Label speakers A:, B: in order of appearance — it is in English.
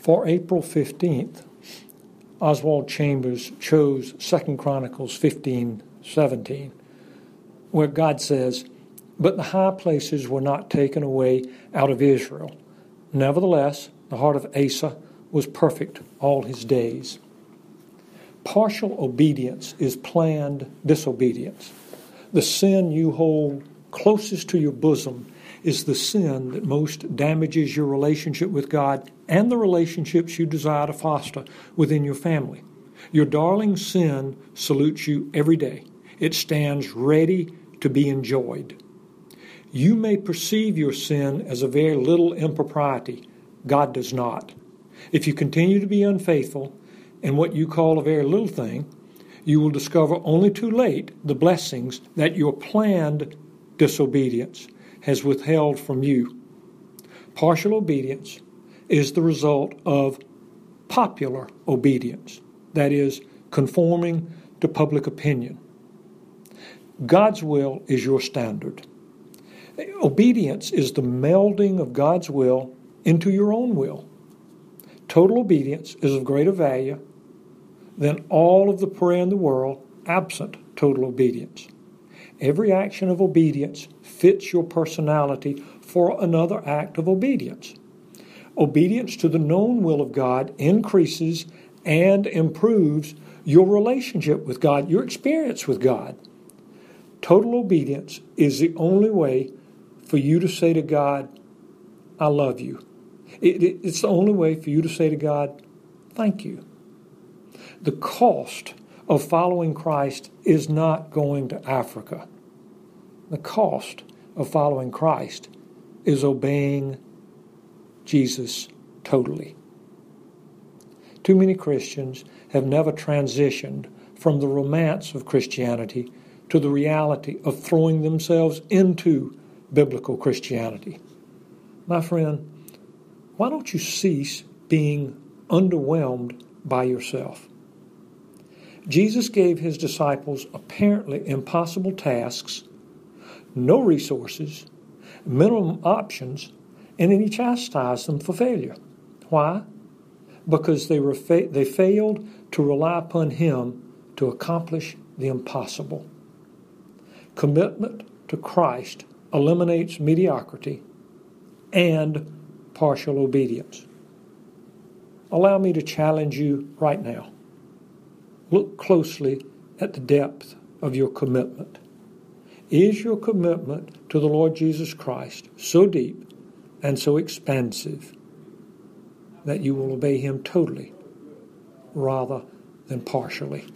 A: For April 15th, Oswald Chambers chose 2 Chronicles 15 17, where God says, But the high places were not taken away out of Israel. Nevertheless, the heart of Asa was perfect all his days. Partial obedience is planned disobedience. The sin you hold closest to your bosom is the sin that most damages your relationship with God and the relationships you desire to foster within your family. Your darling sin salutes you every day. It stands ready to be enjoyed. You may perceive your sin as a very little impropriety. God does not. If you continue to be unfaithful in what you call a very little thing, you will discover only too late the blessings that your planned disobedience has withheld from you. Partial obedience is the result of popular obedience, that is, conforming to public opinion. God's will is your standard. Obedience is the melding of God's will into your own will. Total obedience is of greater value than all of the prayer in the world absent total obedience. Every action of obedience fits your personality for another act of obedience. Obedience to the known will of God increases and improves your relationship with God, your experience with God. Total obedience is the only way for you to say to God, I love you. It, it, it's the only way for you to say to God, thank you. The cost of following Christ is not going to Africa. The cost of following Christ is obeying Jesus totally. Too many Christians have never transitioned from the romance of Christianity to the reality of throwing themselves into biblical Christianity. My friend, why don't you cease being underwhelmed by yourself? Jesus gave his disciples apparently impossible tasks no resources, minimum options, and then he chastised them for failure. Why? Because they, were fa- they failed to rely upon him to accomplish the impossible. Commitment to Christ eliminates mediocrity and partial obedience. Allow me to challenge you right now. Look closely at the depth of your commitment. Is your commitment to the Lord Jesus Christ so deep and so expansive that you will obey Him totally rather than partially?